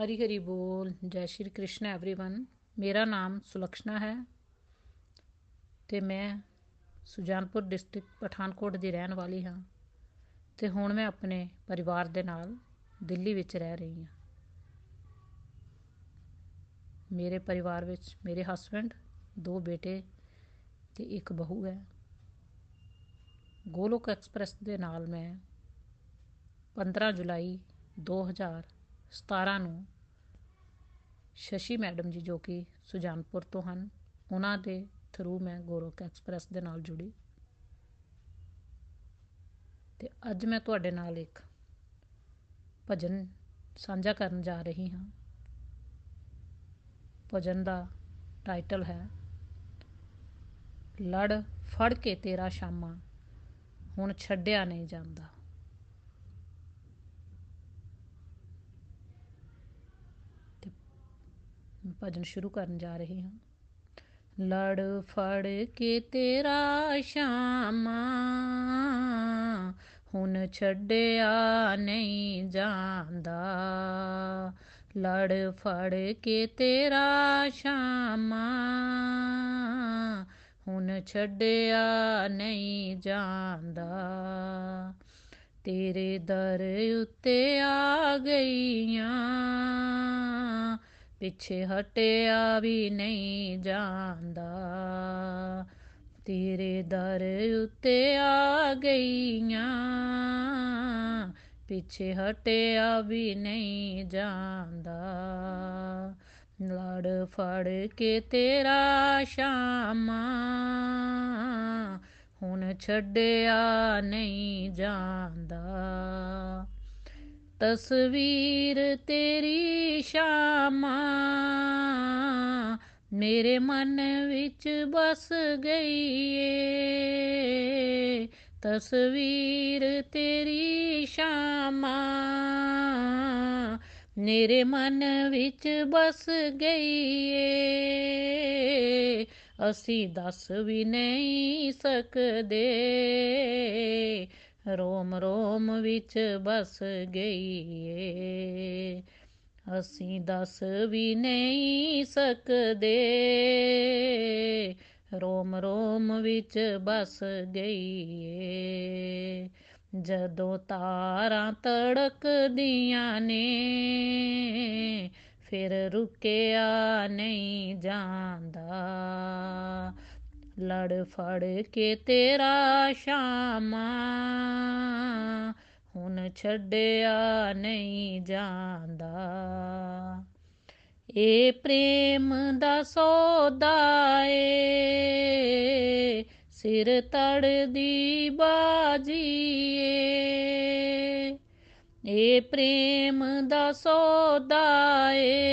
ਹਰੀ ਹਰੀ ਬੋਲ ਜੈ ਸ਼੍ਰੀ ਕ੍ਰਿਸ਼ਨ एवरीवन ਮੇਰਾ ਨਾਮ ਸੁਲਕਸ਼ਨਾ ਹੈ ਤੇ ਮੈਂ ਸੁਜਾਨਪੁਰ ਡਿਸਟ੍ਰਿਕਟ ਪਠਾਨਕੋਟ ਦੀ ਰਹਿਣ ਵਾਲੀ ਹਾਂ ਤੇ ਹੁਣ ਮੈਂ ਆਪਣੇ ਪਰਿਵਾਰ ਦੇ ਨਾਲ ਦਿੱਲੀ ਵਿੱਚ ਰਹਿ ਰਹੀ ਹਾਂ ਮੇਰੇ ਪਰਿਵਾਰ ਵਿੱਚ ਮੇਰੇ ਹਸਬੰਡ ਦੋ ਬੇਟੇ ਤੇ ਇੱਕ ਬਹੂ ਹੈ ਗੋਲੋਕ ਐਕਸਪ੍ਰੈਸ ਦੇ ਨਾਲ ਮੈਂ 15 ਜੁਲਾਈ 2017 ਨੂੰ ਸ਼ਸ਼ੀ ਮੈਡਮ ਜੀ ਜੋ ਕਿ ਸੁਜਾਨਪੁਰ ਤੋਂ ਹਨ, ਉਹਨਾਂ ਦੇ ਥਰੂ ਮੈਂ ਗੋਲੋਕ ਐਕਸਪ੍ਰੈਸ ਦੇ ਨਾਲ ਜੁੜੀ। ਤੇ ਅੱਜ ਮੈਂ ਤੁਹਾਡੇ ਨਾਲ ਇੱਕ ਭਜਨ ਸਾਂਝਾ ਕਰਨ ਜਾ ਰਹੀ ਹਾਂ। ਭਜਨ ਦਾ ਟਾਈਟਲ ਹੈ, ਲੜ ਫੜ ਕੇ ਤੇਰਾ ਸ਼ਾਮਾ, ਹੁਣ ਛੱਡਿਆ ਨਹੀਂ ਜਾਂਦਾ ਤੇ ਮੈਂ ਭਜਨ ਸ਼ੁਰੂ ਕਰਨ ਜਾ ਰਹੀ ਹਾਂ। ਲੜ ਫੜ ਕੇ ਤੇਰਾ ਸ਼ਾਮਾ, ਹੁਣ ਛੱਡਿਆ ਨਹੀਂ ਜਾਂਦਾ। ਲੜ ਫੜ ਕੇ ਤੇਰਾ ਸ਼ਾਮਾ, ਹੁਣ ਛੱਡਿਆ ਨਹੀਂ ਜਾਂਦਾ। ਤੇਰੇ ਦਰ ਉੱਤੇ ਆ ਗਈਆਂ ਪਿੱਛੇ ਹਟਿਆ ਵੀ ਨਹੀਂ ਜਾਂਦਾ। ਤੇਰੇ ਦਰ ਉੱਤੇ ਆ ਗਈਆਂ। ਪਿੱਛੇ ਹਟਿਆ ਵੀ ਨਹੀਂ ਜਾਂਦਾ। ਲੜ ਫੜ ਕੇ ਤੇਰਾ ਸ਼ਾਮਾ। ਹੁਣ ਛੱਡਿਆ ਨਹੀਂ ਜਾਂਦਾ। ਤਸਵੀਰ ਤੇਰੀ ਸ਼ਾਮਾ ਮੇਰੇ ਮਨ ਵਿੱਚ ਬਸ ਗਈ ਏ ਤਸਵੀਰ ਤੇਰੀ ਸ਼ਾਮਾ ਮੇਰੇ ਮਨ ਵਿੱਚ ਬਸ ਗਈ ਏ ਅਸੀਂ ਦੱਸ ਵੀ ਨਹੀਂ ਸਕਦੇ। ਰੋਮ ਰੋਮ ਵਿੱਚ ਬਸ ਗਈ ਏ ਅਸੀਂ ਦੱਸ ਵੀ ਨਹੀਂ ਸਕਦੇ। ਰੋਮ ਰੋਮ ਵਿੱਚ ਬਸ ਗਈ ਏ ਜਦੋਂ ਤਾਰਾਂ ਤੜਕਦੀਆਂ ਨੇ, ਫਿਰ ਰੁਕਿਆ ਨਹੀਂ ਜਾਂਦਾ। ਲੜ ਫੜ ਕੇ ਤੇਰਾ ਸ਼ਾਮਾ। ਹੁਣ ਛੱਡਿਆ ਨਹੀਂ ਜਾਂਦਾ। ਏ ਪ੍ਰੇਮ ਦਾ ਸੌਦਾ ਏ। ਸਿਰ ਤੜਦੀ ਬਾਜੀ ਏ। ਏ ਪ੍ਰੇਮ ਦਾ ਸੌਦਾ ਏ।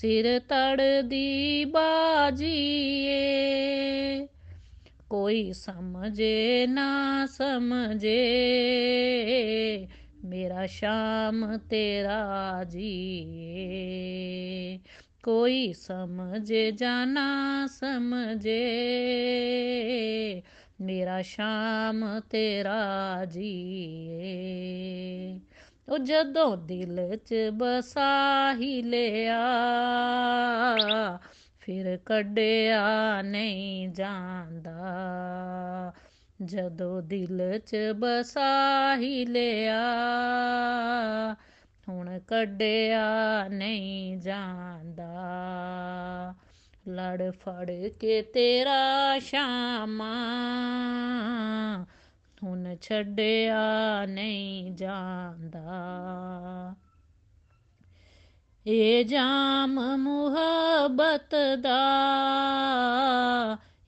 ਸਿਰ ਤੜਦੀ ਬਾਜੀ ਏ ਕੋਈ ਸਮਝੇ ਨਾ ਸਮਝੇ, ਮੇਰਾ ਸ਼ਾਮ ਤੇਰਾ ਜੀਏ। ਕੋਈ ਸਮਝੇ ਜਾਣਾ ਸਮਝੇ, ਮੇਰਾ ਸ਼ਾਮ ਤੇਰਾ ਜੀਏ। ਉਹ ਜਦੋਂ ਦਿਲ 'ਚ ਬਸਾ ਹੀ ਲਿਆ, ਫਿਰ ਕੱਢਿਆ ਨਹੀਂ ਜਾਂਦਾ। ਜਦੋਂ ਦਿਲ 'ਚ ਬਸਾ ਹੀ ਲਿਆ, ਹੁਣ ਕੱਢਿਆ ਨਹੀਂ ਜਾਂਦਾ। ਲੜ ਫੜ ਕੇ ਤੇਰਾ ਸ਼ਾਮਾ ਹੁਣ ਛੱਡਿਆ ਨਹੀਂ ਜਾਂਦਾ। ਇਹ ਜਾਮ ਮੁਹੱਬਤ ਦਾ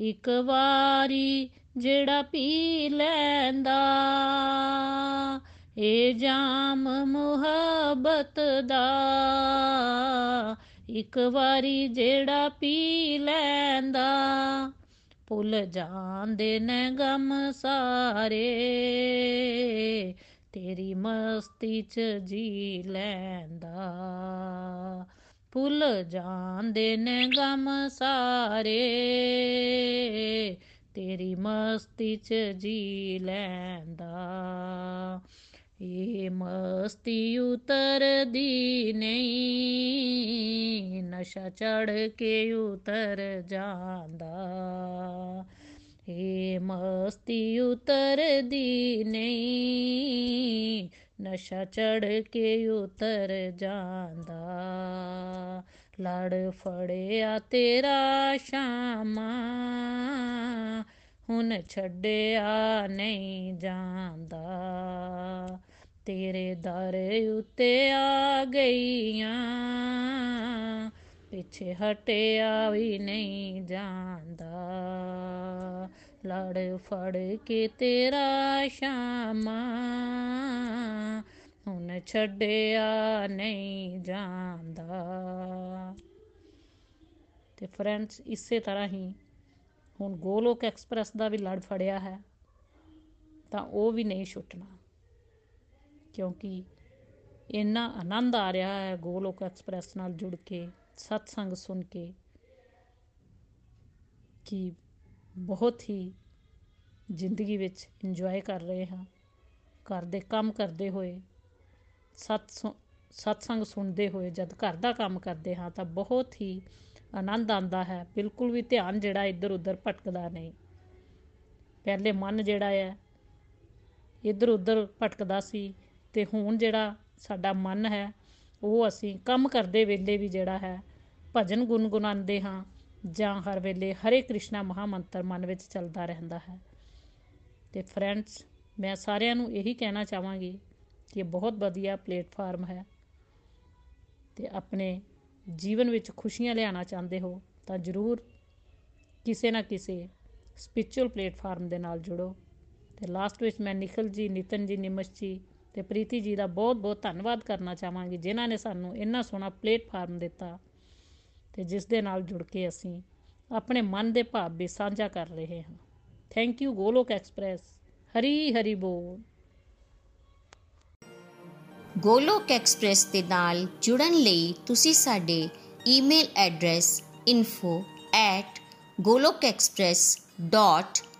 ਇੱਕ ਵਾਰੀ ਜਿਹੜਾ ਪੀ ਲੈਂਦਾ। ਏ ਜਾਮ ਮੁਹੱਬਤ ਦਾ ਇੱਕ ਵਾਰੀ ਜਿਹੜਾ ਪੀ ਲੈਂਦਾ। ਭੁੱਲ ਜਾਂਦੇ ਨੇ ਗਮ ਸਾਰੇ। ਤੇਰੀ ਮਸਤੀ ਚ ਜੀ ਲੈਂਦਾ। ਭੁੱਲ ਜਾਂਦੇ ਨੇ ਗਮ ਸਾਰੇ। ਤੇਰੀ ਮਸਤੀ ਚ ਜੀ ਲੈਂਦਾ। ਇਹ ਮਸਤੀ ਉਤਰਦੀ ਨਹੀਂ ਨਸ਼ਾ ਚੜ ਕੇ ਉਤਰ ਜਾਂਦਾ ਇਹ ਮਸਤੀ ਉਤਰਦੀ ਨਹੀਂ ਨਸ਼ਾ ਚੜ ਕੇ ਉਤਰ ਜਾਂਦਾ ਲੜ ਫੜਿਆ ਤੇਰਾ ਸ਼ਾਮਾ ਹੁਣ ਛੱਡਿਆ ਨਹੀਂ ਜਾਂਦਾ ਤੇਰੇ ਦਰ ਉਤੇ ਆ ਗਈਆਂ। ਪਿੱਛੇ ਹਟਿਆ ਵੀ ਨਹੀਂ ਜਾਂਦਾ। ਲੜ ਫੜ ਕੇ ਤੇਰਾ ਸ਼ਾਮਾ ਹੁਣ ਛੱਡਿਆ ਨਹੀਂ ਜਾਂਦਾ। ਤੇ ਫਰੈਂਡਸ, ਇਸੇ ਤਰ੍ਹਾਂ ਹੀ ਹੁਣ ਗੋਲੋਕ ਐਕਸਪ੍ਰੈਸ ਦਾ ਵੀ ਲੜ ਫੜਿਆ ਹੈ, ਤਾਂ ਉਹ ਵੀ ਨਹੀਂ ਛੁੱਟਣਾ। ਕਿਉਂਕਿ ਇੰਨਾ ਆਨੰਦ ਆ ਰਿਹਾ ਹੈ ਗੋਲੋਕ ਐਕਸਪ੍ਰੈਸ ਨਾਲ ਜੁੜ ਕੇ, ਸਤਸੰਗ ਸੁਣ ਕੇ ਕਿ ਬਹੁਤ ਹੀ ਜ਼ਿੰਦਗੀ ਵਿੱਚ ਇੰਜੋਏ ਕਰ ਰਹੇ ਹਾਂ, ਘਰ ਦੇ ਕੰਮ ਕਰਦੇ ਹੋਏ ਸਤ ਸਤਸੰਗ ਸੁਣਦੇ ਹੋਏ, ਜਦ ਘਰ ਦਾ ਕੰਮ ਕਰਦੇ ਹਾਂ ਤਾਂ ਬਹੁਤ ਹੀ ਆਨੰਦ ਆਉਂਦਾ ਹੈ। ਬਿਲਕੁਲ ਵੀ ਧਿਆਨ ਜਿਹੜਾ ਇੱਧਰ ਉੱਧਰ ਭਟਕਦਾ ਨਹੀਂ। ਪਹਿਲੇ ਮਨ ਜਿਹੜਾ ਹੈ ਇੱਧਰ ਉੱਧਰ ਭਟਕਦਾ ਸੀ ਤੇ ਹੁਣ ਜਿਹੜਾ ਸਾਡਾ ਮਨ ਹੈ, ਉਹ ਅਸੀਂ ਕੰਮ ਕਰਦੇ ਵੇਲੇ ਵੀ ਜਿਹੜਾ ਹੈ, ਭਜਨ ਗੁੰਗੁਣਾਉਂਦੇ ਹਾਂ ਜਾਂ ਹਰ ਵੇਲੇ ਹਰੇ ਕ੍ਰਿਸ਼ਨਾ ਮਹਾਮੰਤਰ ਮਨ ਵਿੱਚ ਚੱਲਦਾ ਰਹਿੰਦਾ ਹੈ। ਤੇ ਫਰੈਂਡਸ ਮੈਂ ਸਾਰਿਆਂ ਨੂੰ ਇਹੀ ਕਹਿਣਾ ਚਾਹਾਂਗੀ ਕਿ ਇਹ ਬਹੁਤ ਵਧੀਆ ਪਲੇਟਫਾਰਮ ਹੈ ਤੇ ਆਪਣੇ ਜੀਵਨ ਵਿੱਚ ਖੁਸ਼ੀਆਂ ਲਿਆਉਣਾ ਚਾਹੁੰਦੇ ਹੋ ਤਾਂ ਜ਼ਰੂਰ ਕਿਸੇ ਨਾ ਕਿਸੇ ਸਪਿਰਚੁਅਲ ਪਲੇਟਫਾਰਮ ਦੇ ਨਾਲ ਜੁੜੋ। ਤੇ ਲਾਸਟ ਵਿੱਚ ਮੈਂ ਨਿਖਲ ਜੀ, ਨਿਤਨ ਜੀ, ਨਿਮਸ਼ ਜੀ ਤੇ ਪ੍ਰੀਤੀ ਜੀ ਦਾ ਬਹੁਤ ਬਹੁਤ ਧੰਨਵਾਦ ਕਰਨਾ ਚਾਹਾਂਗੀ, ਜਿਨ੍ਹਾਂ ਨੇ ਸਾਨੂੰ ਇੰਨਾ ਸੋਹਣਾ ਪਲੇਟਫਾਰਮ ਦਿੱਤਾ ਤੇ ਜਿਸ ਦੇ ਨਾਲ ਜੁੜ ਕੇ ਅਸੀਂ ਆਪਣੇ ਮਨ ਦੇ ਭਾਵ ਵੀ ਸਾਂਝਾ ਕਰ ਰਹੇ ਹਾਂ। Thank you Golok express Hari Hari ਬੋਲ। ਗੋਲੋਕ ਐਕਸਪ੍ਰੈਸ ਦੇ ਨਾਲ ਜੁੜਨ ਲਈ ਤੁਸੀਂ ਸਾਡੇ ਈਮੇਲ ਐਡਰੈਸ